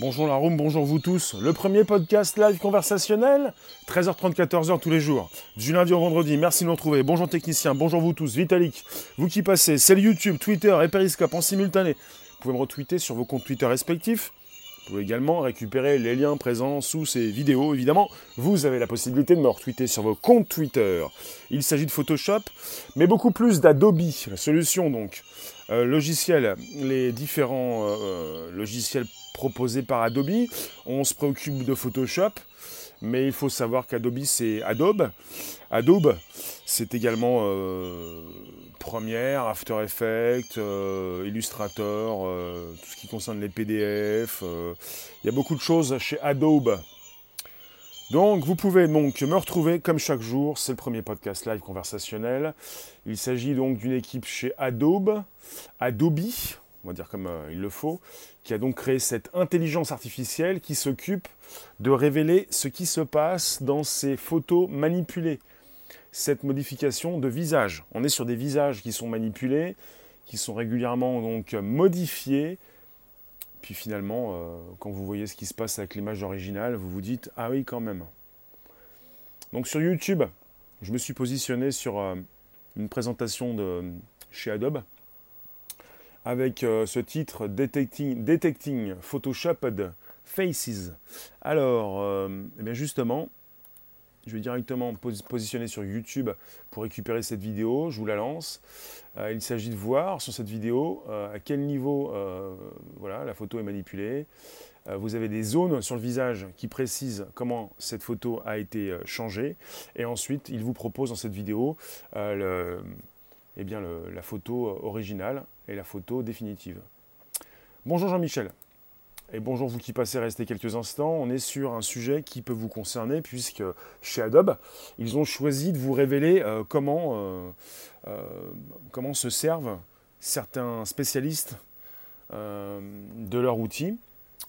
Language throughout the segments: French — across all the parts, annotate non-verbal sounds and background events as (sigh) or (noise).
Bonjour la bonjour vous tous. Le premier podcast live conversationnel, 13h30, 14h tous les jours, du lundi au vendredi. Merci de nous retrouver. Bonjour technicien, bonjour vous tous. Vitalik, vous qui passez, c'est le YouTube, Twitter et Periscope en simultané. Vous pouvez me retweeter sur vos comptes Twitter respectifs. Vous pouvez également récupérer les liens présents sous ces vidéos. Évidemment, vous avez la possibilité de me retweeter sur vos comptes Twitter. Il s'agit de Photoshop, mais beaucoup plus d'Adobe, la solution donc. Euh, logiciel, les différents euh, logiciels proposé par Adobe. On se préoccupe de Photoshop, mais il faut savoir qu'Adobe, c'est Adobe. Adobe, c'est également euh, Premiere, After Effects, euh, Illustrator, euh, tout ce qui concerne les PDF. il y a beaucoup de choses chez Adobe. Donc vous pouvez donc me retrouver comme chaque jour, c'est le premier podcast live conversationnel. Il s'agit donc d'une équipe chez Adobe, Adobe, on va dire comme euh, il le faut, qui a donc créé cette intelligence artificielle qui s'occupe de révéler ce qui se passe dans ces photos manipulées. Cette modification de visage. On est sur des visages qui sont manipulés, qui sont régulièrement donc modifiés. Puis finalement, euh, quand vous voyez ce qui se passe avec l'image originale, vous vous dites ah oui quand même. Donc sur YouTube, je me suis positionné sur euh, une présentation de chez Adobe avec euh, ce titre Detecting, Detecting Photoshopped Faces. Alors, euh, eh bien justement, je vais directement positionner sur YouTube pour récupérer cette vidéo. Je vous la lance. Euh, il s'agit de voir sur cette vidéo à quel niveau voilà, la photo est manipulée. vous avez des zones sur le visage qui précisent comment cette photo a été changée. Et ensuite, il vous propose dans cette vidéo le, eh bien, la photo originale et la photo définitive. Bonjour Jean-Michel. Et bonjour vous qui passez rester quelques instants. On est sur un sujet qui peut vous concerner puisque chez Adobe, ils ont choisi de vous révéler euh, comment, euh, euh, comment se servent certains spécialistes de leur outil.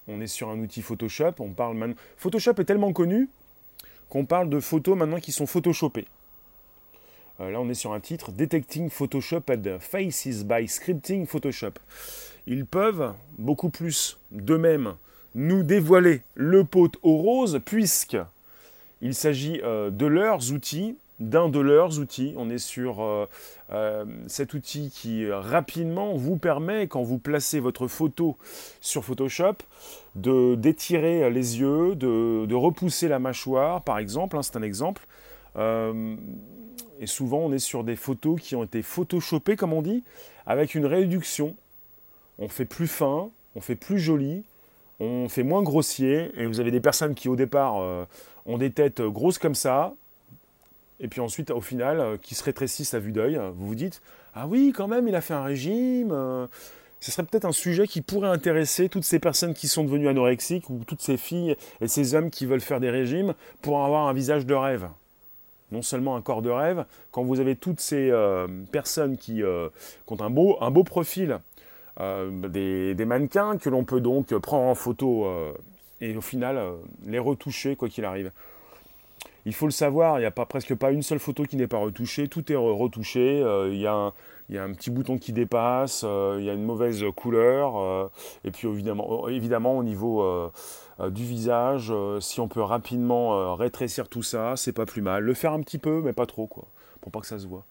On est sur un outil Photoshop. On parle Photoshop est tellement connu qu'on parle de photos maintenant qui sont photoshopées. Euh, là, on est sur un titre Detecting Photoshop at Faces by Scripting Photoshop. Ils peuvent beaucoup plus d'eux-mêmes nous dévoiler le pot au rose puisque il s'agit euh, de leurs outils, d'un de leurs outils. On est sur euh, cet outil qui rapidement vous permet, quand vous placez votre photo sur Photoshop, de d'étirer les yeux, de, repousser la mâchoire, par exemple. Hein, c'est un exemple. Et souvent, on est sur des photos qui ont été photoshopées, comme on dit, avec une réduction. On fait plus fin, on fait plus joli, on fait moins grossier. Et vous avez des personnes qui, au départ, euh, ont des têtes grosses comme ça. Et puis ensuite, au final, euh, qui se rétrécissent à vue d'œil. Vous vous dites Ah oui, quand même, il a fait un régime. Euh. ce serait peut-être un sujet qui pourrait intéresser toutes ces personnes qui sont devenues anorexiques ou toutes ces filles et ces hommes qui veulent faire des régimes pour avoir un visage de rêve non seulement un corps de rêve, quand vous avez toutes ces euh, personnes qui, euh, ont un beau, un beau profil, euh, des, mannequins que l'on peut donc prendre en photo et au final les retoucher quoi qu'il arrive. Il faut le savoir, il n'y a pas, presque pas une seule photo qui n'est pas retouchée, tout est retouché, il y, a un, il y, a un petit bouton qui dépasse, il y a une mauvaise couleur, et puis évidemment, évidemment au niveau du visage. Euh, si on peut rapidement euh, rétrécir tout ça, c'est pas plus mal. Le faire un petit peu, mais pas trop, quoi, pour pas que ça se voit.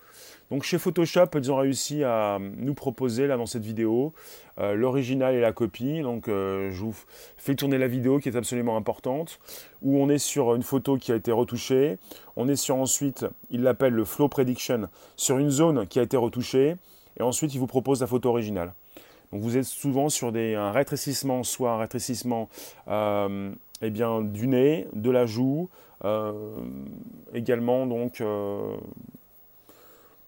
Donc chez Photoshop, ils ont réussi à nous proposer là dans cette vidéo l'original et la copie. Donc je vous fais tourner la vidéo qui est absolument importante, où on est sur une photo qui a été retouchée. On est sur ensuite, il l'appelle le flow prediction, sur une zone qui a été retouchée. Et ensuite, il vous propose la photo originale. Vous êtes souvent sur des, un rétrécissement, soit un rétrécissement euh, eh du nez, de la joue, euh, également donc euh,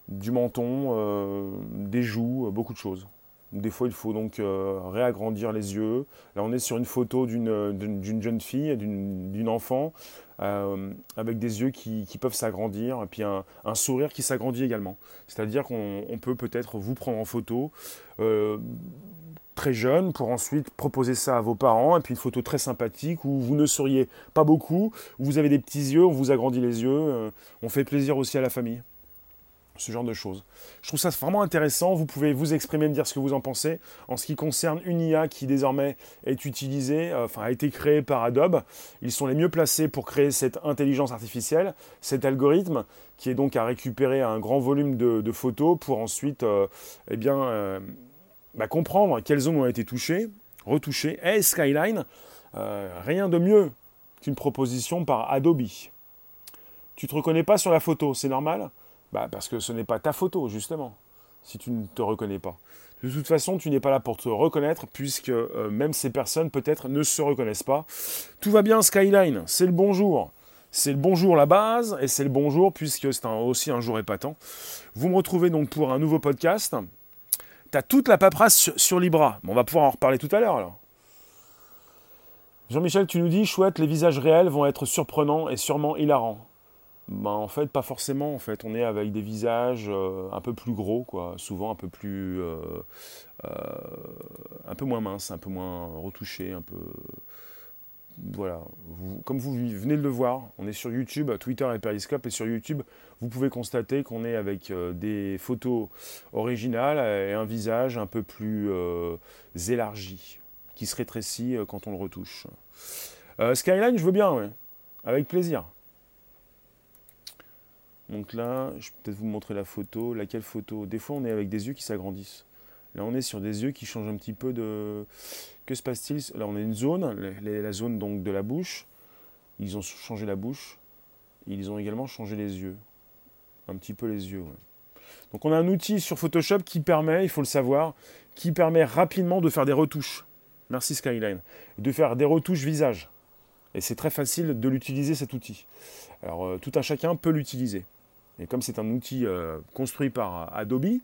du menton, des joues, beaucoup de choses. Des fois, il faut donc réagrandir les yeux. Là, on est sur une photo d'une jeune fille, d'une enfant, avec des yeux qui, peuvent s'agrandir, et puis un, sourire qui s'agrandit également. C'est-à-dire qu'on peut peut-être vous prendre en photo euh, très jeune pour ensuite proposer ça à vos parents et puis une photo très sympathique où vous ne souriez pas beaucoup, où vous avez des petits yeux, on vous agrandit les yeux, euh, on fait plaisir aussi à la famille. Ce genre de choses. Je trouve ça vraiment intéressant. Vous pouvez vous exprimer, me dire ce que vous en pensez. En ce qui concerne une IA qui désormais est utilisée, euh, enfin a été créée par Adobe, ils sont les mieux placés pour créer cette intelligence artificielle, cet algorithme qui est donc à récupérer un grand volume de, photos pour ensuite euh, eh bien, euh, bah, comprendre quelles zones ont été touchées, retouchées. Et Skyline, rien de mieux qu'une proposition par Adobe. Tu te reconnais pas sur la photo, c'est normal? Bah, Parce que ce n'est pas ta photo, justement, si tu ne te reconnais pas. De toute façon, tu n'es pas là pour te reconnaître, puisque euh, même ces personnes, peut-être, ne se reconnaissent pas. Tout va bien, Skyline, c'est le bonjour. C'est le bonjour la base, et c'est le bonjour, puisque c'est aussi un jour épatant. Vous me retrouvez donc pour un nouveau podcast. Tu as toute la paperasse sur, Libra. on va pouvoir en reparler tout à l'heure, alors. Jean-Michel, tu nous dis, chouette, les visages réels vont être surprenants et sûrement hilarants. Ben, en fait, pas forcément. En fait, on est avec des visages euh, un peu plus gros, quoi. Souvent un peu plus, euh, euh, un peu moins mince, un peu moins retouché, un peu. Voilà. comme vous venez de le voir, on est sur YouTube, Twitter et Periscope, et sur YouTube, vous pouvez constater qu'on est avec des photos originales et un visage un peu plus élargi, qui se rétrécit quand on le retouche. Skyline, je veux bien, avec plaisir. Donc là, je vais peut-être vous montrer la photo. Laquelle photo? Des fois, on est avec des yeux qui s'agrandissent. Là, on est sur des yeux qui changent un petit peu de... Que se passe-t-il? Là, on a une zone, la zone donc de la bouche. Ils ont changé la bouche. Ils ont également changé les yeux. Un petit peu les yeux, Donc on a un outil sur Photoshop qui permet, il faut le savoir, qui permet rapidement de faire des retouches. Merci Skyline. De faire des retouches visage. Et c'est très facile de l'utiliser cet outil. Alors euh, tout un chacun peut l'utiliser. Et comme c'est un outil euh, construit par Adobe,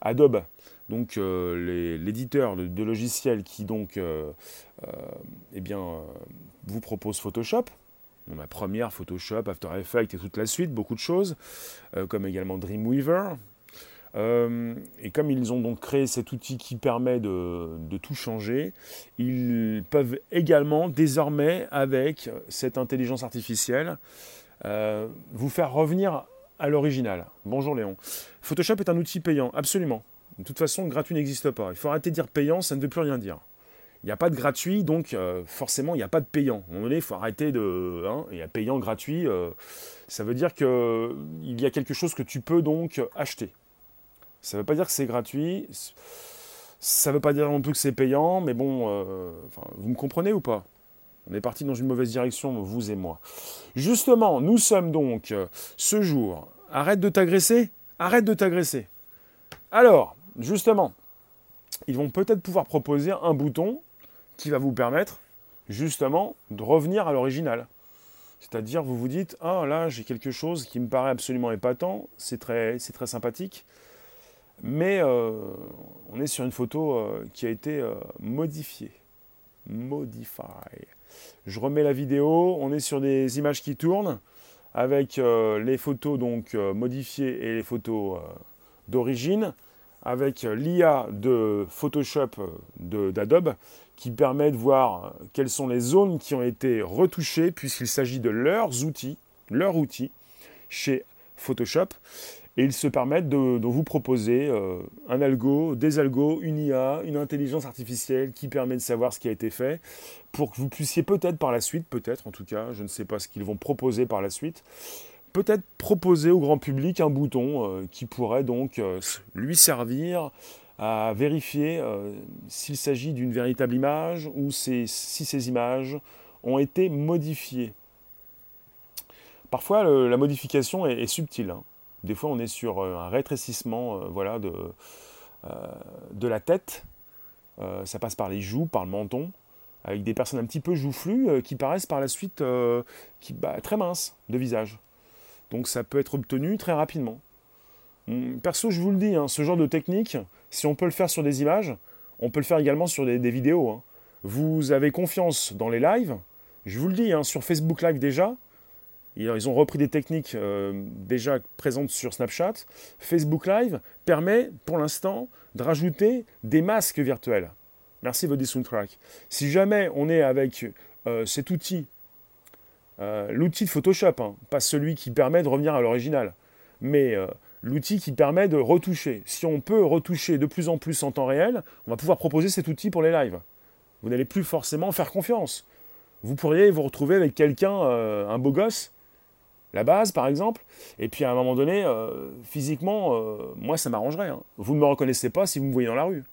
Adobe, donc euh, l'éditeur de, logiciels qui donc eh bien, vous propose Photoshop, la première Photoshop, After Effects et toute la suite, beaucoup de choses, comme également Dreamweaver. et comme ils ont donc créé cet outil qui permet de, tout changer, ils peuvent également désormais avec cette intelligence artificielle euh, vous faire revenir à l'original. Bonjour Léon. Photoshop est un outil payant, absolument. De toute façon, gratuit n'existe pas. Il faut arrêter de dire payant, ça ne veut plus rien dire. Il n'y a pas de gratuit, donc euh, forcément, il n'y a pas de payant. À un moment donné, il faut arrêter de... Hein, il y a payant, gratuit. Euh, ça veut dire qu'il y a quelque chose que tu peux donc acheter. Ça ne veut pas dire que c'est gratuit. Ça ne veut pas dire non plus que c'est payant, mais bon, vous me comprenez ou pas? On est parti dans une mauvaise direction, vous et moi. Justement, nous sommes donc euh, ce jour. Arrête de t'agresser Arrête de t'agresser. Alors, justement, ils vont peut-être pouvoir proposer un bouton qui va vous permettre, justement, de revenir à l'original. C'est-à-dire, vous vous dites, ah là, j'ai quelque chose qui me paraît absolument épatant, c'est très, très sympathique, mais euh, on est sur une photo euh, qui a été modifiée. Modify. Je remets la vidéo, on est sur des images qui tournent avec euh, les photos donc euh, modifiées et les photos euh, d'origine avec l'IA de Photoshop d'Adobe qui permet de voir quelles sont les zones qui ont été retouchées puisqu'il s'agit de leurs outils, leurs outils chez Photoshop et ils se permettent de, vous proposer euh, un algo, des algos, une IA, une intelligence artificielle qui permet de savoir ce qui a été fait, pour que vous puissiez peut-être par la suite, peut-être en tout cas, je ne sais pas ce qu'ils vont proposer par la suite, peut-être proposer au grand public un bouton euh, qui pourrait donc euh, lui servir à vérifier s'il s'agit d'une véritable image ou si ces images ont été modifiées. Parfois, la modification est, subtile. Hein. Des fois, on est sur euh, un rétrécissement euh, voilà, de, euh, de la tête. ça passe par les joues, par le menton, avec des personnes un petit peu joufflues qui paraissent par la suite bah, très minces de visage. Donc ça peut être obtenu très rapidement. Hum, perso, je vous le dis, hein, ce genre de technique, si on peut le faire sur des images, on peut le faire également sur des, vidéos. Hein. Vous avez confiance dans les lives, je vous le dis, hein, sur Facebook Live déjà, ils ont repris des techniques euh, déjà présentes sur Snapchat. Facebook Live permet pour l'instant de rajouter des masques virtuels. Merci Body Soundtrack. Si jamais on est avec euh, cet outil, euh, l'outil de Photoshop, hein, pas celui qui permet de revenir à l'original, mais l'outil qui permet de retoucher. Si on peut retoucher de plus en plus en temps réel, on va pouvoir proposer cet outil pour les lives. Vous n'allez plus forcément faire confiance. Vous pourriez vous retrouver avec quelqu'un, euh, un beau gosse, la base par exemple, et puis à un moment donné, euh, physiquement, euh, moi ça m'arrangerait. Hein. Vous ne me reconnaissez pas si vous me voyez dans la rue.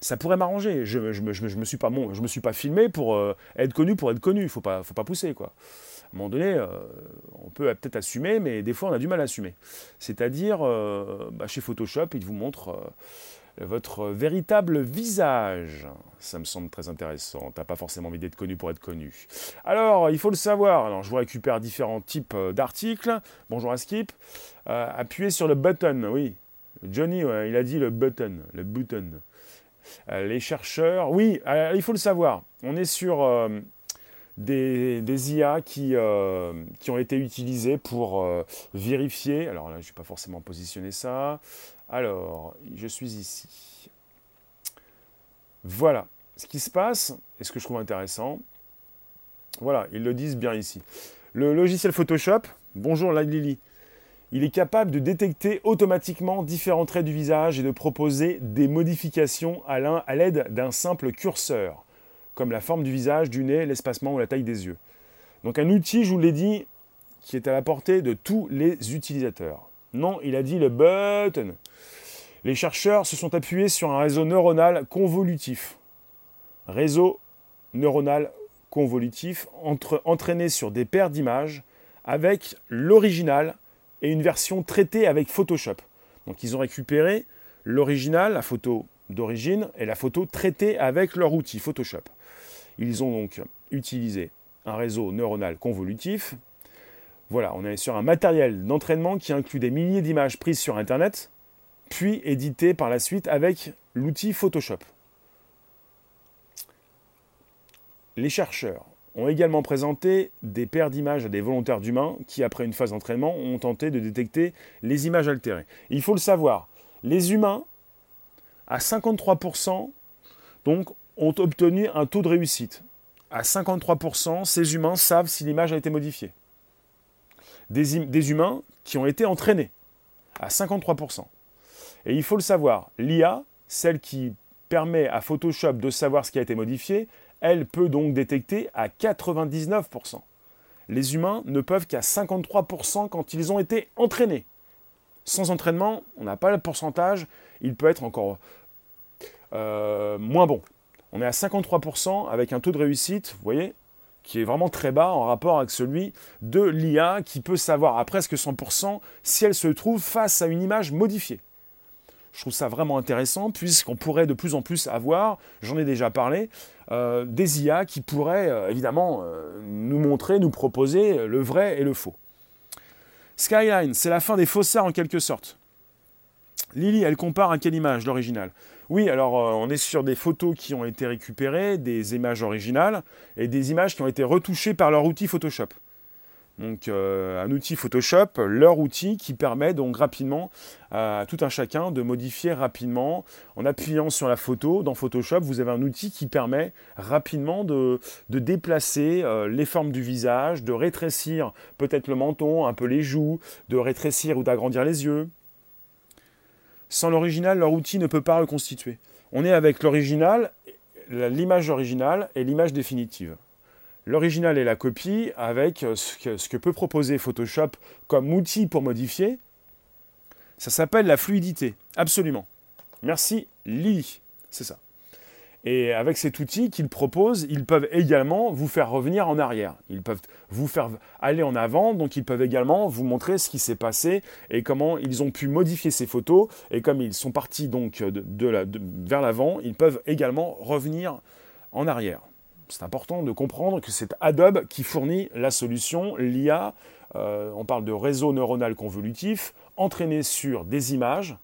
Ça pourrait m'arranger. Je ne me, suis pas, me suis pas filmé pour être connu pour être connu. Faut pas, faut pas pousser. quoi à un moment donné, euh, on peut peut-être assumer, mais des fois on a du mal à assumer. C'est-à-dire, euh, bah, chez Photoshop, il vous montre euh, votre véritable visage. Ça me semble très intéressant. T'as pas forcément envie d'être connu pour être connu. Alors, il faut le savoir. Alors, je vous récupère différents types d'articles. Bonjour à Skip. appuyez sur le button, oui. Johnny, il a dit le button, le button. les chercheurs, oui, il faut le savoir. On est sur des, IA qui, euh, ont été utilisés pour euh, vérifier. Alors là, je ne vais pas forcément positionner ça. Alors, je suis ici. Voilà ce qui se passe, et ce que je trouve intéressant. Voilà, ils le disent bien ici. Le logiciel Photoshop, bonjour Lily, il est capable de détecter automatiquement différents traits du visage et de proposer des modifications à l'aide d'un simple curseur comme la forme du visage, du nez, l'espacement ou la taille des yeux. Donc un outil, je vous l'ai dit, qui est à la portée de tous les utilisateurs. Non, il a dit le button. Les chercheurs se sont appuyés sur un réseau neuronal convolutif. Réseau neuronal convolutif entraîné sur des paires d'images avec l'original et une version traitée avec Photoshop. Donc ils ont récupéré l'original, la photo d'origine, et la photo traitée avec leur outil Photoshop. Ils ont donc utilisé un réseau neuronal convolutif. Voilà, on est sur un matériel d'entraînement qui inclut des milliers d'images prises sur Internet, puis éditées par la suite avec l'outil Photoshop. Les chercheurs ont également présenté des paires d'images à des volontaires d'humains qui, après une phase d'entraînement, ont tenté de détecter les images altérées. Il faut le savoir, les humains, à 53%, donc, ont obtenu un taux de réussite. À 53%, ces humains savent si l'image a été modifiée. Des, humains qui ont été entraînés, à 53%. Et il faut le savoir, l'IA, celle qui permet à Photoshop de savoir ce qui a été modifié, elle peut donc détecter à 99%. Les humains ne peuvent qu'à 53% quand ils ont été entraînés. Sans entraînement, on n'a pas le pourcentage, il peut être encore euh, moins bon. On est à 53% avec un taux de réussite, vous voyez, qui est vraiment très bas en rapport avec celui de l'IA qui peut savoir à presque 100% si elle se trouve face à une image modifiée. Je trouve ça vraiment intéressant puisqu'on pourrait de plus en plus avoir, j'en ai déjà parlé, euh, des IA qui pourraient euh, évidemment euh, nous montrer, nous proposer le vrai et le faux. Skyline, c'est la fin des faussaires en quelque sorte. Lily, elle compare à quelle image, l'original? Oui, alors on est sur des photos qui ont été récupérées, des images originales et des images qui ont été retouchées par leur outil Photoshop. Donc euh, un outil Photoshop, leur outil qui permet donc rapidement à tout un chacun de modifier rapidement en appuyant sur la photo. Dans Photoshop, vous avez un outil qui permet rapidement de, déplacer euh, les formes du visage, de rétrécir peut-être le menton, un peu les joues, de rétrécir ou d'agrandir les yeux. Sans l'original, leur outil ne peut pas reconstituer. On est avec l'original, l'image originale et l'image définitive. L'original est la copie avec ce que, peut proposer Photoshop comme outil pour modifier. Ça s'appelle la fluidité, absolument. Merci Lily, c'est ça. Et avec cet outil qu'ils proposent, ils peuvent également vous faire revenir en arrière. Ils peuvent vous faire aller en avant, donc ils peuvent également vous montrer ce qui s'est passé et comment ils ont pu modifier ces photos. Et comme ils sont partis donc de, vers l'avant, ils peuvent également revenir en arrière. C'est important de comprendre que c'est Adobe qui fournit la solution, l'IA. Euh, on parle de réseau neuronal convolutif entraîné sur des images,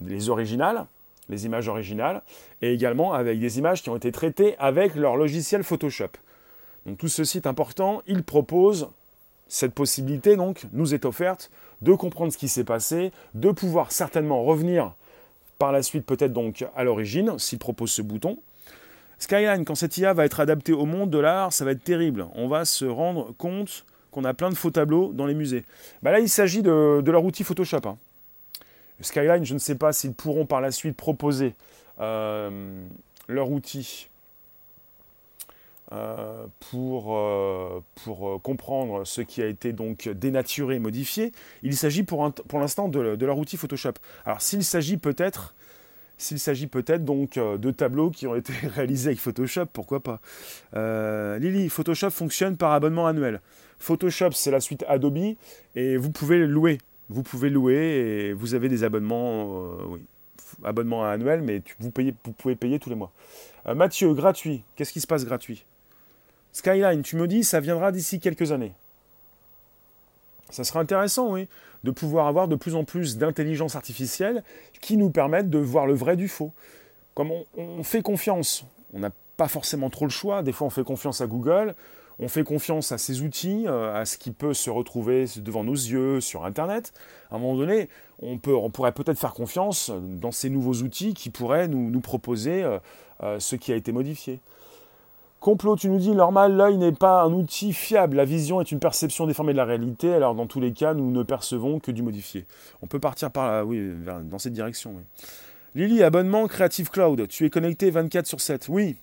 les originales, les images originales, et également avec des images qui ont été traitées avec leur logiciel Photoshop. Donc tout ceci est important. Il propose cette possibilité, donc, nous est offerte de comprendre ce qui s'est passé, de pouvoir certainement revenir par la suite peut-être donc à l'origine, s'il propose ce bouton. Skyline, quand cette IA va être adaptée au monde de l'art, ça va être terrible. On va se rendre compte qu'on a plein de faux tableaux dans les musées. Bah là, il s'agit de, leur outil Photoshop. Hein. Skyline, je ne sais pas s'ils pourront par la suite proposer leur outil euh, pour, euh, euh, comprendre ce qui a été donc dénaturé, modifié. Il s'agit pour l'instant de, leur outil Photoshop. Alors s'il s'agit peut-être s'il s'agit peut-être donc de tableaux qui ont été (laughs) réalisés avec Photoshop, pourquoi pas. Lily, Photoshop fonctionne par abonnement annuel. Photoshop, c'est la suite Adobe et vous pouvez le louer. Vous pouvez louer et vous avez des abonnements, oui, abonnements annuels, mais vous, payez, vous pouvez payer tous les mois. Mathieu, gratuit. Qu'est-ce qui se passe gratuit? Skyline, tu me dis, ça viendra d'ici quelques années. Ça sera intéressant, oui, de pouvoir avoir de plus en plus d'intelligence artificielle qui nous permettent de voir le vrai du faux. Comme on, fait confiance, on n'a pas forcément trop le choix, des fois on fait confiance à Google, on fait confiance à ces outils, euh, à ce qui peut se retrouver devant nos yeux sur Internet. À un moment donné, on pourrait peut-être faire confiance dans ces nouveaux outils qui pourraient nous, proposer euh, euh, ce qui a été modifié. Complot, tu nous dis, normal, l'œil n'est pas un outil fiable. La vision est une perception déformée de la réalité. Alors, dans tous les cas, nous ne percevons que du modifié. On peut partir par là, oui, dans cette direction. Lily, abonnement Creative Cloud. Tu es connecté 24 sur 7. Oui.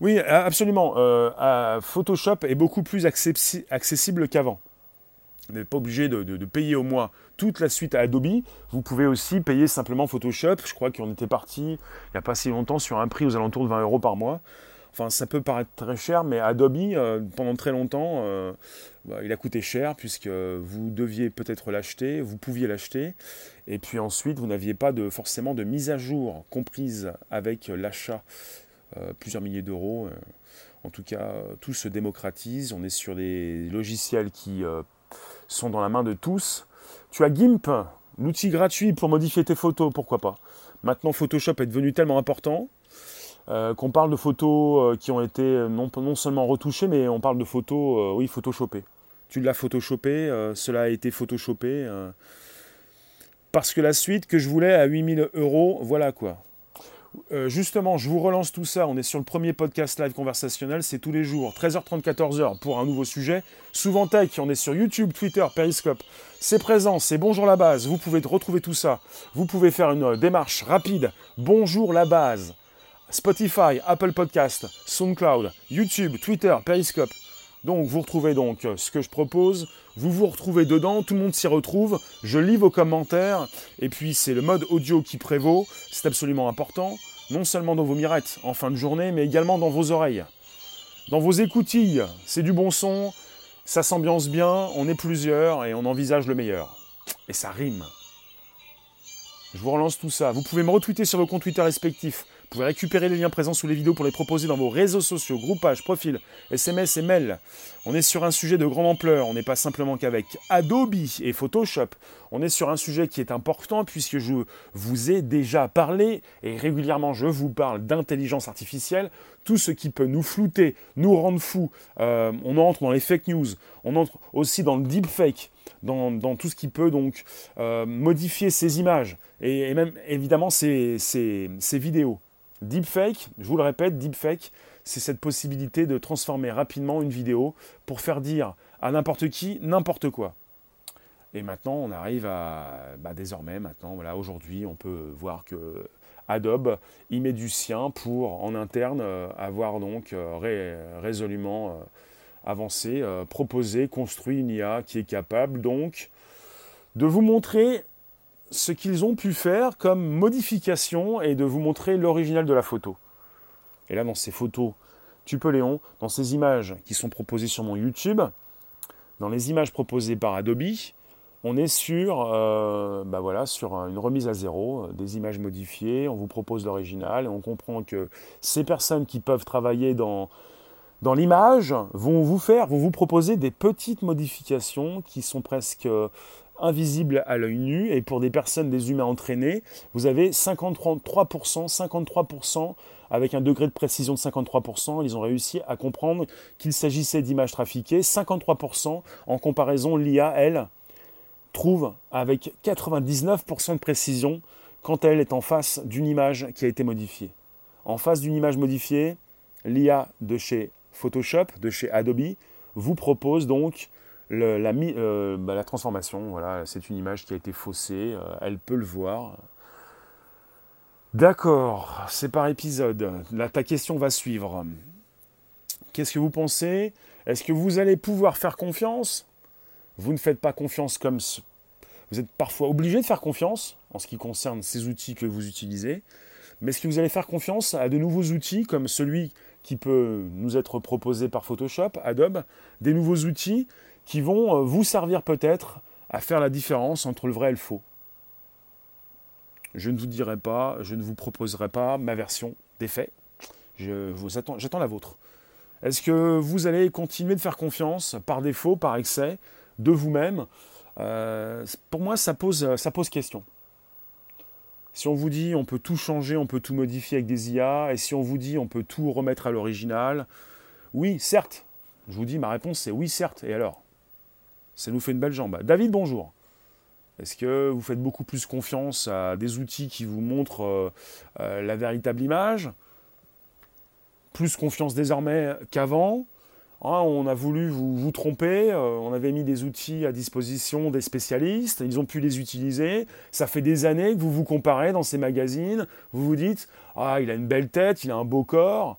Oui, absolument. Euh, Photoshop est beaucoup plus accessible qu'avant. Vous n'êtes pas obligé de, payer au mois toute la suite à Adobe. Vous pouvez aussi payer simplement Photoshop. Je crois qu'on était parti il n'y a pas si longtemps sur un prix aux alentours de 20 euros par mois. Enfin, ça peut paraître très cher, mais Adobe, euh, pendant très longtemps, euh, bah, il a coûté cher puisque vous deviez peut-être l'acheter, vous pouviez l'acheter, et puis ensuite, vous n'aviez pas de, forcément de mise à jour comprise avec l'achat, euh, plusieurs milliers d'euros. en tout cas, tout se démocratise. On est sur des logiciels qui sont dans la main de tous. Tu as GIMP, l'outil gratuit pour modifier tes photos, pourquoi pas. Maintenant, Photoshop est devenu tellement important euh, qu'on parle de photos euh, qui ont été non, non, seulement retouchées, mais on parle de photos, euh, oui, photoshopées. Tu l'as photoshopé, cela a été photoshopé. parce que la suite que je voulais à 8000 euros, voilà quoi. Euh, justement, je vous relance tout ça. On est sur le premier podcast live conversationnel. C'est tous les jours, 13h30, 14h pour un nouveau sujet. Souvent tech, on est sur YouTube, Twitter, Periscope. C'est présent, c'est Bonjour la base. Vous pouvez retrouver tout ça. Vous pouvez faire une euh, démarche rapide. Bonjour la base. Spotify, Apple Podcast, SoundCloud, YouTube, Twitter, Periscope. Donc vous retrouvez donc euh, ce que je propose, vous vous retrouvez dedans, tout le monde s'y retrouve, je lis vos commentaires, et puis c'est le mode audio qui prévaut, c'est absolument important, non seulement dans vos mirettes en fin de journée, mais également dans vos oreilles. Dans vos écoutilles, c'est du bon son, ça s'ambiance bien, on est plusieurs et on envisage le meilleur. Et ça rime. Je vous relance tout ça. Vous pouvez me retweeter sur vos comptes Twitter respectifs. Vous pouvez récupérer les liens présents sous les vidéos pour les proposer dans vos réseaux sociaux, groupages, profils, SMS et mails. On est sur un sujet de grande ampleur. On n'est pas simplement qu'avec Adobe et Photoshop. On est sur un sujet qui est important puisque je vous ai déjà parlé et régulièrement je vous parle d'intelligence artificielle. Tout ce qui peut nous flouter, nous rendre fous. Euh, on entre dans les fake news. On entre aussi dans le deepfake. Dans, dans tout ce qui peut donc euh, modifier ces images et, même évidemment ces vidéos. Deepfake, je vous le répète, deepfake, c'est cette possibilité de transformer rapidement une vidéo pour faire dire à n'importe qui n'importe quoi. Et maintenant, on arrive à, bah, désormais, maintenant, voilà, aujourd'hui, on peut voir que Adobe y met du sien pour, en interne, euh, avoir donc euh, résolument euh, avancé, proposé, construit une IA qui est capable donc de vous montrer ce qu'ils ont pu faire comme modification et de vous montrer l'original de la photo. Et là, dans ces photos Tupéléon, dans ces images qui sont proposées sur mon YouTube, dans les images proposées par Adobe, on est sur, euh, bah voilà, sur une remise à zéro, euh, des images modifiées, on vous propose l'original et on comprend que ces personnes qui peuvent travailler dans, dans l'image vont vous faire, vont vous proposer des petites modifications qui sont presque invisible à l'œil nu. Et pour des personnes, des humains entraînés, vous avez 53%, 53% avec un degré de précision de 53%. Ils ont réussi à comprendre qu'il s'agissait d'images trafiquées. 53% en comparaison, l'IA, elle, trouve avec 99% de précision quand elle est en face d'une image qui a été modifiée. En face d'une image modifiée, l'IA de chez Photoshop, de chez Adobe, vous propose donc la, bah, la, transformation. Voilà, c'est une image qui a été faussée. elle peut le voir. D'accord, c'est par épisode. Ta question va suivre. Qu'est-ce que vous pensez? Est-ce que vous allez pouvoir faire confiance? Vous ne faites pas confiance comme... Vous êtes parfois obligé de faire confiance en ce qui concerne ces outils que vous utilisez. Mais est-ce que vous allez faire confiance à de nouveaux outils comme celui qui peut nous être proposé par Photoshop, Adobe, des nouveaux outils qui vont euh, vous servir peut-être à faire la différence entre le vrai et le faux je ne vous dirai pas, je ne vous proposerai pas ma version des faits. Je vous attends, j'attends la vôtre. Est-ce que vous allez continuer de faire confiance par défaut, par excès, de vous-même? Euh, Pour moi, ça pose, ça pose question. Si on vous dit on peut tout changer, on peut tout modifier avec des IA, et si on vous dit on peut tout remettre à l'original, oui, certes. Je vous dis, ma réponse c'est oui, certes. Et alors? Ça nous fait une belle jambe. David, bonjour. Est-ce que vous faites beaucoup plus confiance à des outils qui vous montrent euh, euh, la véritable image? Plus confiance désormais qu'avant? Hein, On a voulu vous, tromper, euh, on avait mis des outils à disposition des spécialistes, ils ont pu les utiliser. Ça fait des années que vous vous comparez dans ces magazines, vous vous dites Ah, il a une belle tête, il a un beau corps.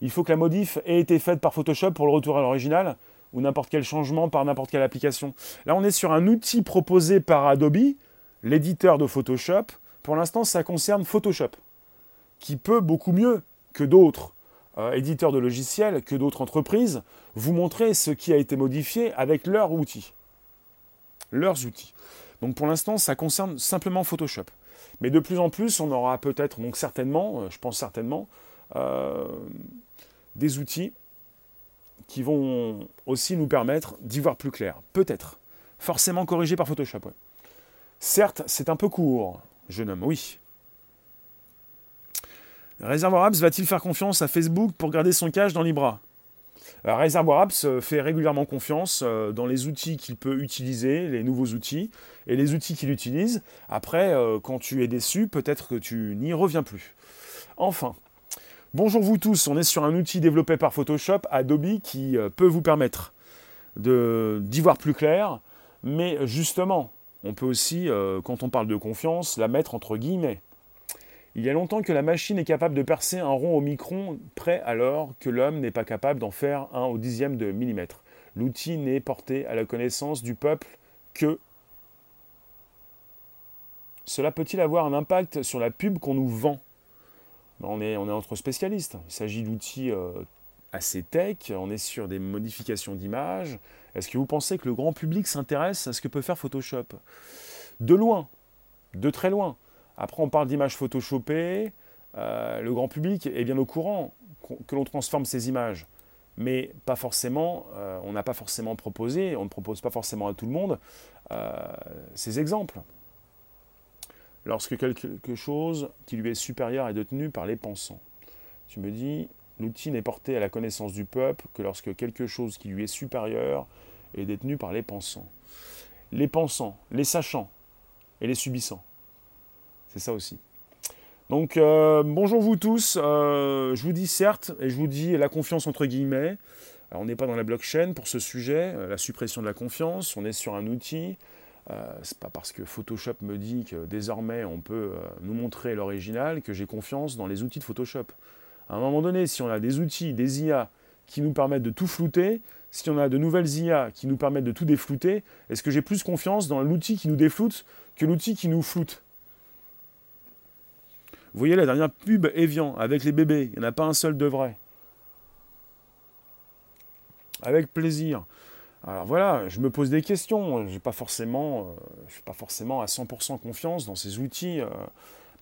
Il faut que la modif ait été faite par Photoshop pour le retour à l'original ou n'importe quel changement par n'importe quelle application. Là, on est sur un outil proposé par Adobe, l'éditeur de Photoshop. Pour l'instant, ça concerne Photoshop, qui peut beaucoup mieux que d'autres euh, éditeurs de logiciels, que d'autres entreprises, vous montrer ce qui a été modifié avec leurs outils. Leurs outils. Donc pour l'instant, ça concerne simplement Photoshop. Mais de plus en plus, on aura peut-être, donc certainement, euh, je pense certainement, euh, des outils qui vont aussi nous permettre d'y voir plus clair. Peut-être. Forcément corrigé par Photoshop. Certes, c'est un peu court, jeune homme, oui. Réservoir Apps va-t-il faire confiance à Facebook pour garder son cache dans les bras Réservoir Apps euh, fait régulièrement confiance euh, dans les outils qu'il peut utiliser, les nouveaux outils, et les outils qu'il utilise. Après, euh, quand tu es déçu, peut-être que tu n'y reviens plus. Enfin, Bonjour vous tous, on est sur un outil développé par Photoshop, Adobe, qui euh, peut vous permettre d'y voir plus clair, mais justement, on peut aussi, euh, quand on parle de confiance, la mettre entre guillemets. Il y a longtemps que la machine est capable de percer un rond au micron près alors que l'homme n'est pas capable d'en faire un au dixième de millimètre. L'outil n'est porté à la connaissance du peuple que... Cela peut-il avoir un impact sur la pub qu'on nous vend? On est, on est entre spécialistes. Il s'agit d'outils euh, assez tech, on est sur des modifications d'images. Est-ce que vous pensez que le grand public s'intéresse à ce que peut faire Photoshop? De loin, de très loin. Après, on parle d'images photoshopées. Euh, le grand public est bien au courant que l'on transforme ces images. Mais pas forcément, euh, on n'a pas forcément proposé, on ne propose pas forcément à tout le monde ces exemples lorsque quelque chose qui lui est supérieur est détenu par les pensants. Tu me dis, l'outil n'est porté à la connaissance du peuple que lorsque quelque chose qui lui est supérieur est détenu par les pensants. Les pensants, les sachants et les subissants. C'est ça aussi. Donc euh, bonjour vous tous, euh, je vous dis certes, et je vous dis la confiance entre guillemets. on n'est pas dans la blockchain pour ce sujet, euh, la suppression de la confiance, on est sur un outil euh, c'est pas parce que Photoshop me dit que désormais on peut euh, nous montrer l'original que j'ai confiance dans les outils de Photoshop. À un moment donné, si on a des outils, des IA qui nous permettent de tout flouter, si on a de nouvelles IA qui nous permettent de tout déflouter, est-ce que j'ai plus confiance dans l'outil qui nous défloute que l'outil qui nous floute? Vous voyez la dernière pub Evian avec les bébés, il n'y en a pas un seul de vrai. Avec plaisir. Alors voilà, je me pose des questions. Je n'ai pas euh, suis pas forcément à 100% confiance dans ces outils, euh,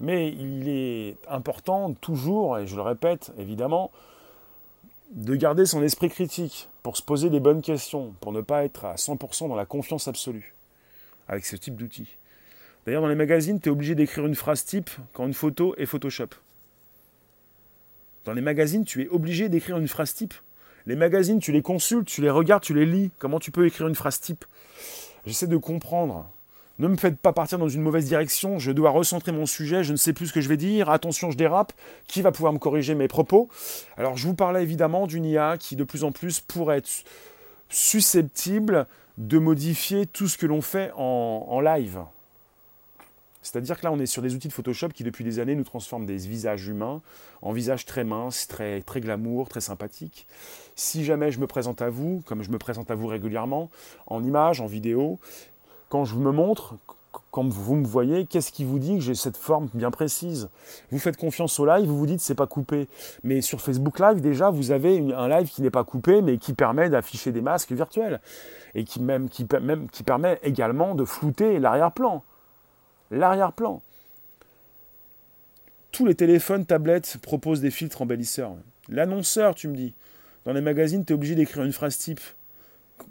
mais il est important toujours, et je le répète évidemment, de garder son esprit critique pour se poser des bonnes questions, pour ne pas être à 100% dans la confiance absolue avec ce type d'outils. D'ailleurs, dans les magazines, tu es obligé d'écrire une phrase type quand une photo est Photoshop. Dans les magazines, tu es obligé d'écrire une phrase type les magazines, tu les consultes, tu les regardes, tu les lis. Comment tu peux écrire une phrase type? J'essaie de comprendre. Ne me faites pas partir dans une mauvaise direction, je dois recentrer mon sujet, je ne sais plus ce que je vais dire, attention, je dérape, qui va pouvoir me corriger mes propos? Alors, je vous parlais évidemment d'une IA qui de plus en plus pourrait être susceptible de modifier tout ce que l'on fait en, live. C'est-à-dire que là, on est sur des outils de Photoshop qui, depuis des années, nous transforment des visages humains en visages très minces, très, très glamour, très sympathiques. Si jamais je me présente à vous, comme je me présente à vous régulièrement, en image, en vidéo, quand je me montre, quand vous me voyez, qu'est-ce qui vous dit que j'ai cette forme bien précise? Vous faites confiance au live, vous vous dites c'est pas coupé. Mais sur Facebook Live, déjà, vous avez un live qui n'est pas coupé, mais qui permet d'afficher des masques virtuels. Et qui, même, qui, même, qui permet également de flouter l'arrière-plan. L'arrière-plan. Tous les téléphones, tablettes proposent des filtres embellisseurs. L'annonceur, tu me dis, dans les magazines, tu es obligé d'écrire une phrase type.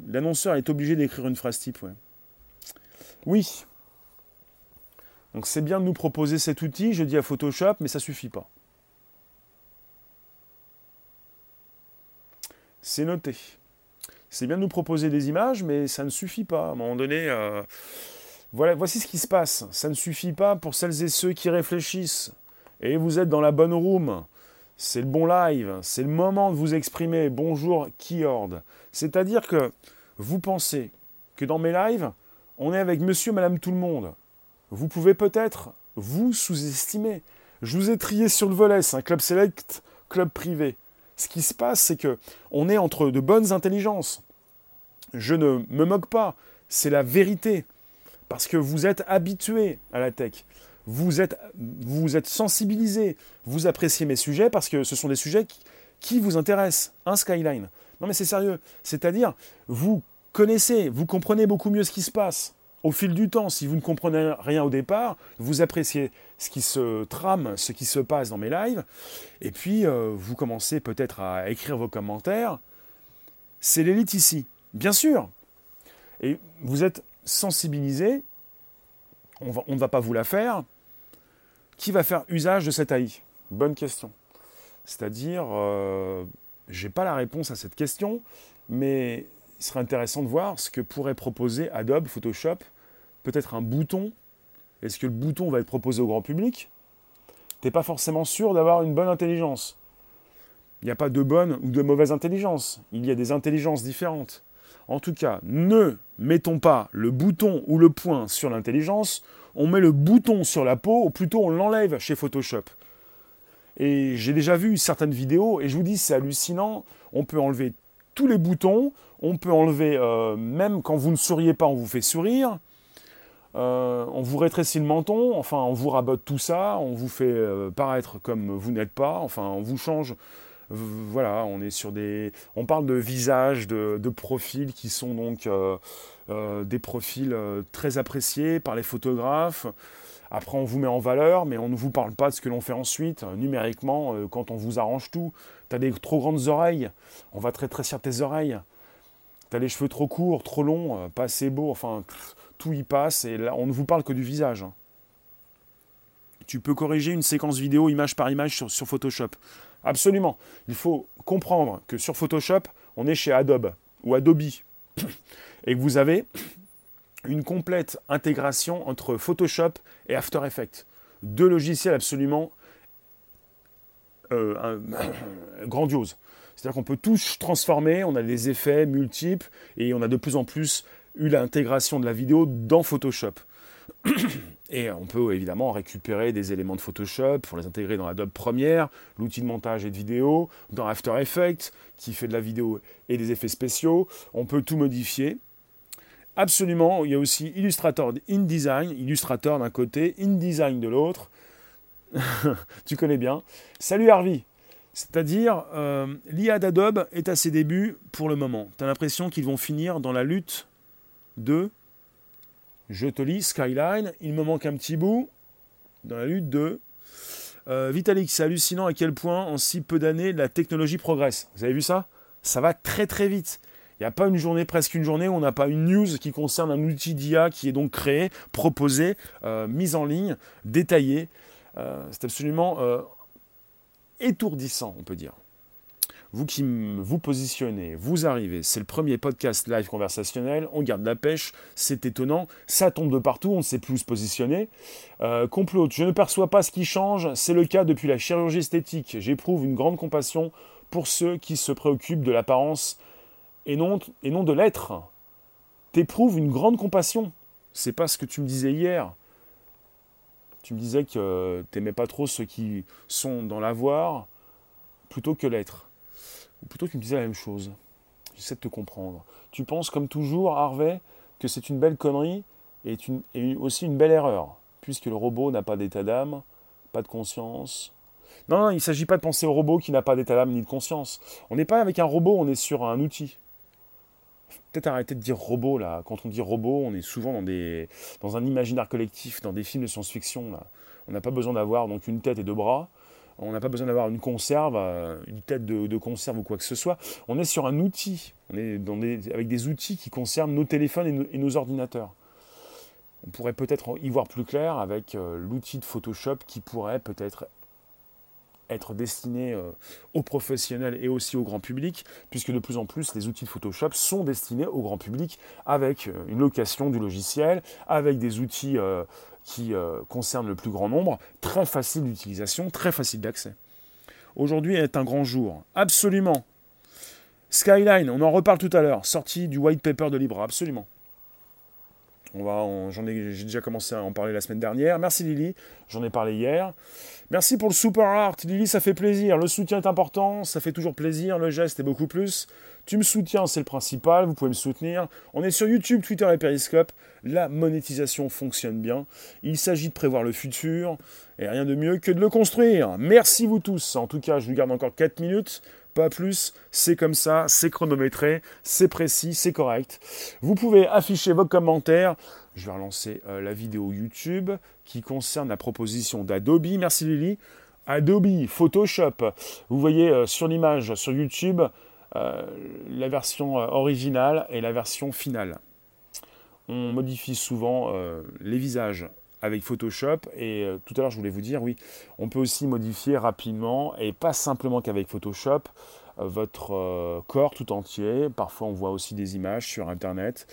L'annonceur est obligé d'écrire une phrase type, ouais. Oui, donc c'est bien de nous proposer cet outil, je dis à Photoshop, mais ça ne suffit pas. C'est noté. C'est bien de nous proposer des images, mais ça ne suffit pas. À un moment donné, euh, voici ce qui se passe. Ça ne suffit pas pour celles et ceux qui réfléchissent. Et vous êtes dans la bonne room. C'est le bon live. C'est le moment de vous exprimer. Bonjour, Keyord. C'est-à-dire que vous pensez que dans mes lives, on est avec monsieur, madame, tout le monde vous pouvez peut-être vous sous-estimer. Je vous ai trié sur le volet, c'est un club select, club privé. Ce qui se passe, c'est que on est entre de bonnes intelligences. Je ne me moque pas, c'est la vérité. Parce que vous êtes habitué à la tech. Vous êtes, vous êtes sensibilisé. Vous appréciez mes sujets parce que ce sont des sujets qui, vous intéressent. Un skyline. Non mais c'est sérieux. C'est-à-dire, vous connaissez, vous comprenez beaucoup mieux ce qui se passe au fil du temps, si vous ne comprenez rien au départ, vous appréciez ce qui se trame, ce qui se passe dans mes lives, et puis euh, vous commencez peut-être à écrire vos commentaires. C'est l'élite ici, bien sûr. Et vous êtes sensibilisé, on, ne va pas vous la faire. Qui va faire usage de cette AI Bonne question. C'est-à-dire, euh, je n'ai pas la réponse à cette question, mais il serait intéressant de voir ce que pourrait proposer Adobe Photoshop peut-être un bouton. Est-ce que le bouton va être proposé au grand public? Tu n'es pas forcément sûr d'avoir une bonne intelligence. Il n'y a pas de bonne ou de mauvaise intelligence. Il y a des intelligences différentes. En tout cas, ne mettons pas le bouton ou le point sur l'intelligence, on met le bouton sur la peau, ou plutôt on l'enlève chez Photoshop. Et j'ai déjà vu certaines vidéos, et je vous dis, c'est hallucinant, on peut enlever tous les boutons, on peut enlever, euh, même quand vous ne souriez pas, on vous fait sourire, euh, on vous rétrécit le menton, enfin on vous rabote tout ça, on vous fait euh, paraître comme vous n'êtes pas, enfin on vous change. Voilà, on est sur des. On parle de visages, de, profils qui sont donc euh, des profils très appréciés par les photographes. Après, on vous met en valeur, mais on ne vous parle pas de ce que l'on fait ensuite, numériquement, quand on vous arrange tout. Tu as des trop grandes oreilles, on va très sur tes oreilles. Tu as les cheveux trop courts, trop longs, pas assez beaux, enfin tout y passe, et là, on ne vous parle que du visage. Hein. Tu peux corriger une séquence vidéo image par image sur Photoshop. Absolument. Il faut comprendre que sur Photoshop, on est chez Adobe ou Adobe. Et que vous avez une complète intégration entre Photoshop et After Effects. Deux logiciels absolument euh, (coughs) grandioses. C'est-à-dire qu'on peut tous transformer, on a des effets multiples et on a de plus en plus eu l'intégration de la vidéo dans Photoshop. (coughs) Et on peut évidemment récupérer des éléments de Photoshop pour les intégrer dans Adobe Premiere, l'outil de montage et de vidéo, dans After Effects, qui fait de la vidéo et des effets spéciaux. On peut tout modifier. Absolument, il y a aussi Illustrator InDesign, Illustrator d'un côté, InDesign de l'autre. (laughs) tu connais bien. Salut Harvey C'est-à-dire, euh, l'IA d'Adobe est à ses débuts pour le moment. Tu as l'impression qu'ils vont finir dans la lutte de, je te lis, Skyline, il me manque un petit bout dans la lutte de euh, Vitalik. C'est hallucinant à quel point en si peu d'années la technologie progresse. Vous avez vu ça? Ça va très très vite. Il n'y a pas une journée, presque une journée, où on n'a pas une news qui concerne un outil d'IA qui est donc créé, proposé, euh, mis en ligne, détaillé. Euh, c'est absolument étourdissant, on peut dire vous qui vous positionnez, vous arrivez, c'est le premier podcast live conversationnel, on garde la pêche, c'est étonnant, ça tombe de partout, on ne sait plus où se positionner. Euh, complot, je ne perçois pas ce qui change, c'est le cas depuis la chirurgie esthétique. J'éprouve une grande compassion pour ceux qui se préoccupent de l'apparence et non, et non de l'être. T'éprouves une grande compassion. C'est pas ce que tu me disais hier. Tu me disais que t'aimais pas trop ceux qui sont dans l'avoir plutôt que l'être. Ou plutôt tu me disais la même chose. J'essaie de te comprendre. Tu penses comme toujours, Harvey, que c'est une belle connerie et, aussi une belle erreur, puisque le robot n'a pas d'état d'âme, pas de conscience. Non, non il ne s'agit pas de penser au robot qui n'a pas d'état d'âme ni de conscience. On n'est pas avec un robot, on est sur un outil. Peut-être arrêter de dire robot là. Quand on dit robot, on est souvent dans, dans un imaginaire collectif, dans des films de science-fiction. On n'a pas besoin d'avoir donc une tête et deux bras. On n'a pas besoin d'avoir une conserve, euh, une tête de, conserve ou quoi que ce soit. On est sur un outil. On est avec des outils qui concernent nos téléphones et nos ordinateurs. On pourrait peut-être y voir plus clair avec euh, l'outil de Photoshop qui pourrait peut-être être destiné euh, aux professionnels et aussi au grand public, puisque de plus en plus les outils de Photoshop sont destinés au grand public avec euh, une location du logiciel, avec des outils qui concernent le plus grand nombre, très facile d'utilisation, très facile d'accès. Aujourd'hui est un grand jour, absolument. Skyline, on en reparle tout à l'heure, sortie du white paper de Libra, absolument. On va, j'en ai, j'ai déjà commencé à en parler la semaine dernière. Merci Lily, j'en ai parlé hier. Merci pour le super art, Lily, ça fait plaisir. Le soutien est important, ça fait toujours plaisir. Le geste est beaucoup plus. Tu me soutiens, c'est le principal. Vous pouvez me soutenir. On est sur YouTube, Twitter et Periscope. La monétisation fonctionne bien. Il s'agit de prévoir le futur et rien de mieux que de le construire. Merci vous tous. En tout cas, je vous garde encore 4 minutes pas plus, c'est comme ça, c'est chronométré, c'est précis, c'est correct. Vous pouvez afficher vos commentaires. Je vais relancer euh, la vidéo YouTube qui concerne la proposition d'Adobe. Merci Lily. Adobe Photoshop. Vous voyez euh, sur l'image sur YouTube euh, la version originale et la version finale. On modifie souvent les visages avec Photoshop. Et euh, tout à l'heure, je voulais vous dire, oui, on peut aussi modifier rapidement, et pas simplement qu'avec Photoshop, votre euh, corps tout entier. Parfois, on voit aussi des images sur Internet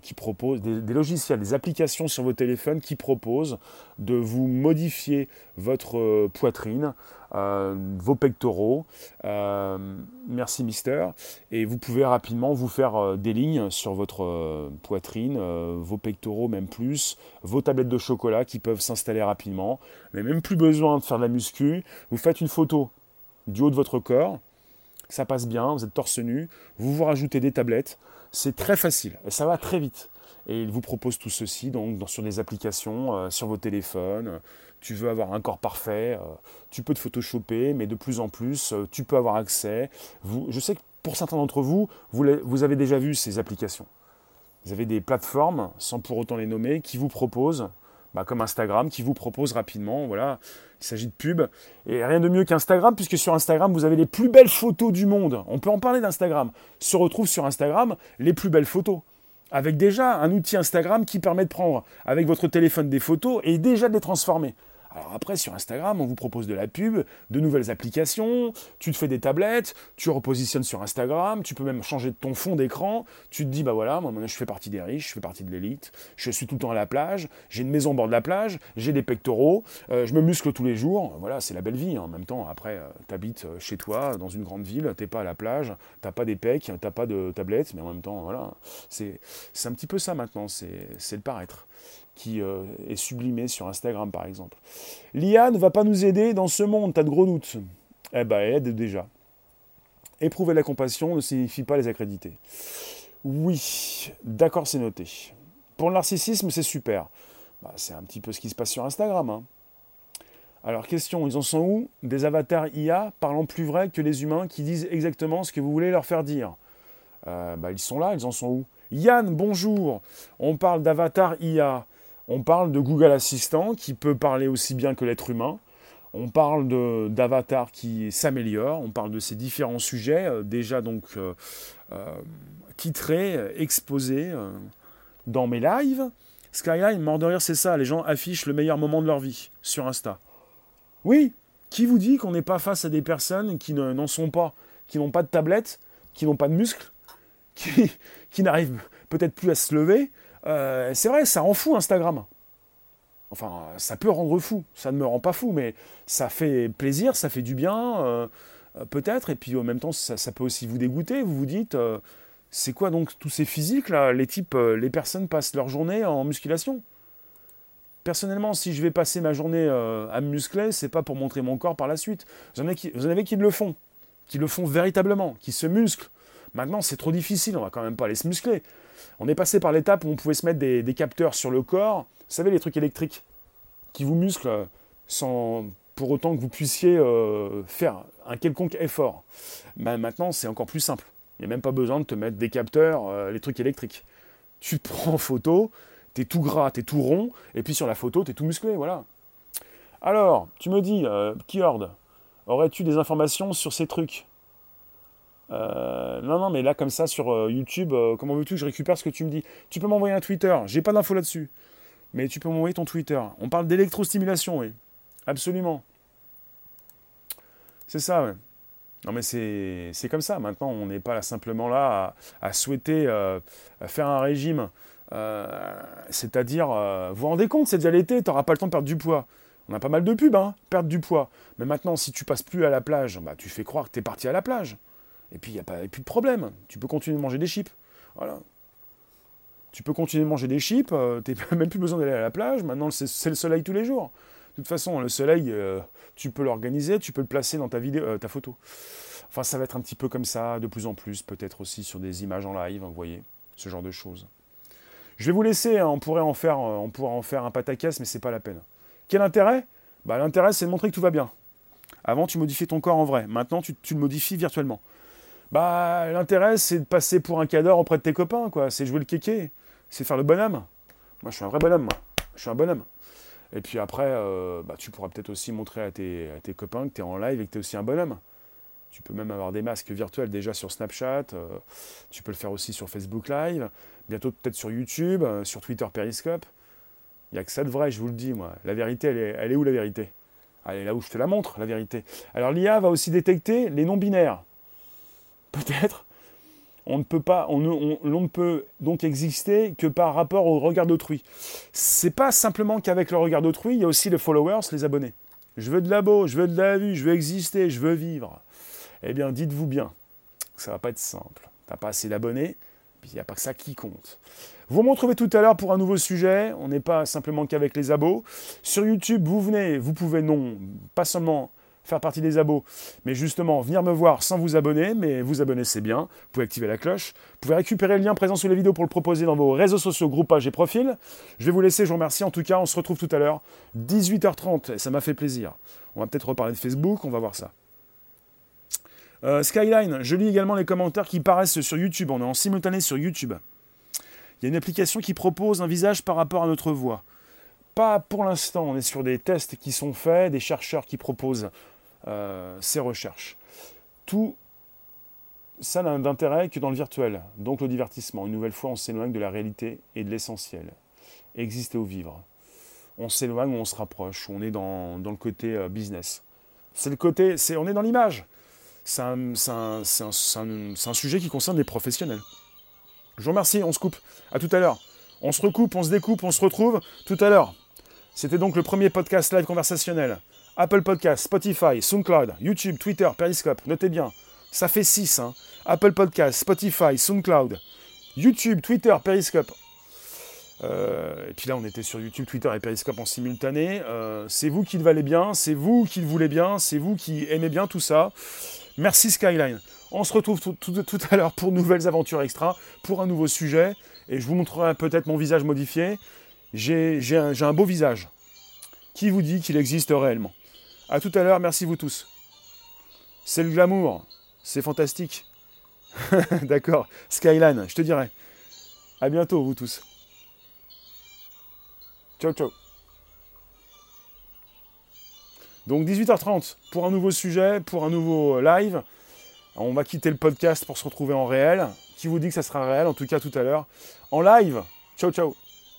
qui proposent, des, logiciels, des applications sur vos téléphones qui proposent de vous modifier votre poitrine euh, vos pectoraux. Euh, merci Mister. Et vous pouvez rapidement vous faire euh, des lignes sur votre poitrine, vos pectoraux même plus, vos tablettes de chocolat qui peuvent s'installer rapidement. Vous n'avez même plus besoin de faire de la muscu. Vous faites une photo du haut de votre corps. Ça passe bien, vous êtes torse nu, vous vous rajoutez des tablettes, c'est très facile et ça va très vite. Et il vous propose tout ceci donc sur des applications, sur vos téléphones, tu veux avoir un corps parfait, euh, tu peux te photoshopper, mais de plus en plus, euh, tu peux avoir accès. Je sais que pour certains d'entre vous, vous, avez déjà vu ces applications. Vous avez des plateformes, sans pour autant les nommer, qui vous proposent, bah, comme Instagram, qui vous proposent rapidement, voilà, il s'agit de pub. Et rien de mieux qu'Instagram, puisque sur Instagram, vous avez les plus belles photos du monde. On peut en parler d'Instagram. Se retrouvent sur Instagram les plus belles photos avec déjà un outil Instagram qui permet de prendre avec votre téléphone des photos et déjà de les transformer. Alors après, sur Instagram, on vous propose de la pub, de nouvelles applications, tu te fais des tablettes, tu repositionnes sur Instagram, tu peux même changer de ton fond d'écran, tu te dis, bah voilà, moi je fais partie des riches, je fais partie de l'élite, je suis tout le temps à la plage, j'ai une maison au bord de la plage, j'ai des pectoraux, euh, je me muscle tous les jours, voilà, c'est la belle vie. Hein. En même temps, après, euh, tu habites euh, chez toi, dans une grande ville, t'es pas à la plage, t'as pas des pecs, t'as pas de tablettes, mais en même temps, voilà, c'est un petit peu ça maintenant, c'est le paraître qui euh, est sublimé sur Instagram par exemple. L'IA ne va pas nous aider dans ce monde, t'as de gros doutes. Eh ben, aide déjà. Éprouver la compassion ne signifie pas les accréditer. Oui, d'accord, c'est noté. Pour le narcissisme, c'est super. Bah, c'est un petit peu ce qui se passe sur Instagram. Hein. Alors, question, ils en sont où Des avatars IA parlant plus vrai que les humains qui disent exactement ce que vous voulez leur faire dire? Euh, bah, ils sont là, ils en sont où? Yann, bonjour. On parle d'avatar IA. On parle de Google Assistant qui peut parler aussi bien que l'être humain. On parle d'avatar qui s'améliore. On parle de ces différents sujets euh, déjà donc euh, euh, titrés, exposés dans mes lives. Skyline, mort de rire, c'est ça. Les gens affichent le meilleur moment de leur vie sur Insta. Oui, qui vous dit qu'on n'est pas face à des personnes qui n'en sont pas, qui n'ont pas de tablette, qui n'ont pas de muscles, qui (laughs) n'arrivent peut-être plus à se lever, euh, c'est vrai, ça rend fou Instagram. Enfin, ça peut rendre fou. Ça ne me rend pas fou, mais ça fait plaisir, ça fait du bien, euh, euh, peut-être. Et puis en même temps, ça, peut aussi vous dégoûter. Vous vous dites, C'est quoi donc tous ces physiques là? Les types, les personnes passent leur journée en musculation. Personnellement, si je vais passer ma journée à me muscler, c'est pas pour montrer mon corps par la suite. Vous en avez qui, vous en avez qui le font, qui le font véritablement, qui se musclent. Maintenant, c'est trop difficile, on va quand même pas aller se muscler. On est passé par l'étape où on pouvait se mettre des, capteurs sur le corps, vous savez, les trucs électriques, qui vous musclent euh, sans pour autant que vous puissiez faire un quelconque effort. Ben, maintenant, c'est encore plus simple. Il n'y a même pas besoin de te mettre des capteurs, euh, les trucs électriques. Tu (laughs) prends en photo, tu es tout gras, tu es tout rond, et puis sur la photo, tu es tout musclé, voilà. Alors, tu me dis, euh, Keyord, aurais-tu des informations sur ces trucs? Euh, non, non, mais là, comme ça, sur euh, YouTube, comment veux-tu que je récupère ce que tu me dis? Tu peux m'envoyer un Twitter, j'ai pas d'infos là-dessus. Mais tu peux m'envoyer ton Twitter. On parle d'électrostimulation, oui. Absolument. C'est ça, ouais. Non mais c'est comme ça. Maintenant, on n'est pas simplement là à, souhaiter euh, faire un régime. Euh, c'est-à-dire, euh, vous vous rendez compte, c'est déjà l'été, tu n'auras pas le temps de perdre du poids. On a pas mal de pubs, hein, perdre du poids. Mais maintenant, si tu passes plus à la plage, bah, tu fais croire que tu es parti à la plage. Et puis, il n'y a pas, plus de problème. Tu peux continuer de manger des chips. Voilà. Tu peux continuer de manger des chips, tu n'as (laughs) même plus besoin d'aller à la plage. Maintenant, c'est le soleil tous les jours. De toute façon, le soleil, tu peux l'organiser, tu peux le placer dans ta, vidéo, euh, ta photo. Enfin, ça va être un petit peu comme ça, de plus en plus, peut-être aussi sur des images en live, vous voyez, ce genre de choses. Je vais vous laisser, hein, on, pourrait en faire, euh, on pourrait en faire un pataquès, mais c'est pas la peine. Quel intérêt? Bah, L'intérêt, c'est de montrer que tout va bien. Avant, tu modifiais ton corps en vrai. Maintenant, tu, le modifies virtuellement. Bah, l'intérêt, c'est de passer pour un cadre auprès de tes copains, quoi. C'est jouer le kéké. C'est faire le bonhomme. Moi, je suis un vrai bonhomme, moi. Je suis un bonhomme. Et puis après, euh, bah, tu pourras peut-être aussi montrer à tes, copains que tu es en live et que tu es aussi un bonhomme. Tu peux même avoir des masques virtuels déjà sur Snapchat. Euh, tu peux le faire aussi sur Facebook Live. Bientôt peut-être sur YouTube, euh, sur Twitter Periscope. Il n'y a que ça de vrai, je vous le dis, moi. La vérité, est, elle est où la vérité? Elle est là où je te la montre, la vérité. Alors l'IA va aussi détecter les non-binaires. Peut-être on ne peut pas, on ne, peut donc exister que par rapport au regard d'autrui. C'est pas simplement qu'avec le regard d'autrui, il y a aussi les followers, les abonnés. Je veux de la beau, je veux de la vue, je veux exister, je veux vivre. Eh bien, dites-vous bien ça va pas être simple. T'as pas assez d'abonnés, puis il n'y a pas que ça qui compte. Vous me retrouvez tout à l'heure pour un nouveau sujet. On n'est pas simplement qu'avec les abos. Sur YouTube, vous venez, vous pouvez non, pas seulement faire partie des abos, mais justement venir me voir sans vous abonner, mais vous abonner c'est bien, vous pouvez activer la cloche, vous pouvez récupérer le lien présent sous les vidéos pour le proposer dans vos réseaux sociaux, groupages et profils. Je vais vous laisser, je vous remercie en tout cas, on se retrouve tout à l'heure, 18h30, ça m'a fait plaisir. On va peut-être reparler de Facebook, on va voir ça. Euh, Skyline, je lis également les commentaires qui paraissent sur YouTube, on est en simultané sur YouTube. Il y a une application qui propose un visage par rapport à notre voix. Pas pour l'instant, on est sur des tests qui sont faits, des chercheurs qui proposent euh, ces recherches. Tout ça n'a d'intérêt que dans le virtuel, donc le divertissement. Une nouvelle fois, on s'éloigne de la réalité et de l'essentiel. Exister ou vivre. On s'éloigne ou on se rapproche, on est dans, le côté euh, business. C'est le côté, c'est, on est dans l'image. C'est un, un, sujet qui concerne les professionnels. Je vous remercie, on se coupe. À tout à l'heure. On se recoupe, on se découpe, on se retrouve tout à l'heure. C'était donc le premier podcast live conversationnel. Apple Podcast, Spotify, SoundCloud, YouTube, Twitter, Periscope. Notez bien, ça fait 6. Hein. Apple Podcast, Spotify, SoundCloud, YouTube, Twitter, Periscope. Euh, et puis là, on était sur YouTube, Twitter et Periscope en simultané. Euh, c'est vous qui le valez bien, c'est vous qui le voulez bien, c'est vous qui aimez bien tout ça. Merci Skyline. On se retrouve tout, à l'heure pour nouvelles aventures extra, pour un nouveau sujet. Et je vous montrerai peut-être mon visage modifié. J'ai un beau visage. Qui vous dit qu'il existe réellement? A tout à l'heure, merci vous tous. C'est le glamour, c'est fantastique. (laughs) D'accord, Skyline, je te dirai. A bientôt, vous tous. Ciao, ciao. Donc 18h30 pour un nouveau sujet, pour un nouveau live. On va quitter le podcast pour se retrouver en réel. Qui vous dit que ça sera réel, en tout cas tout à l'heure. En live. Ciao, ciao.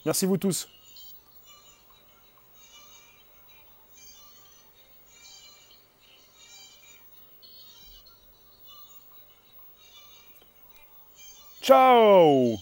Merci vous tous. Ciao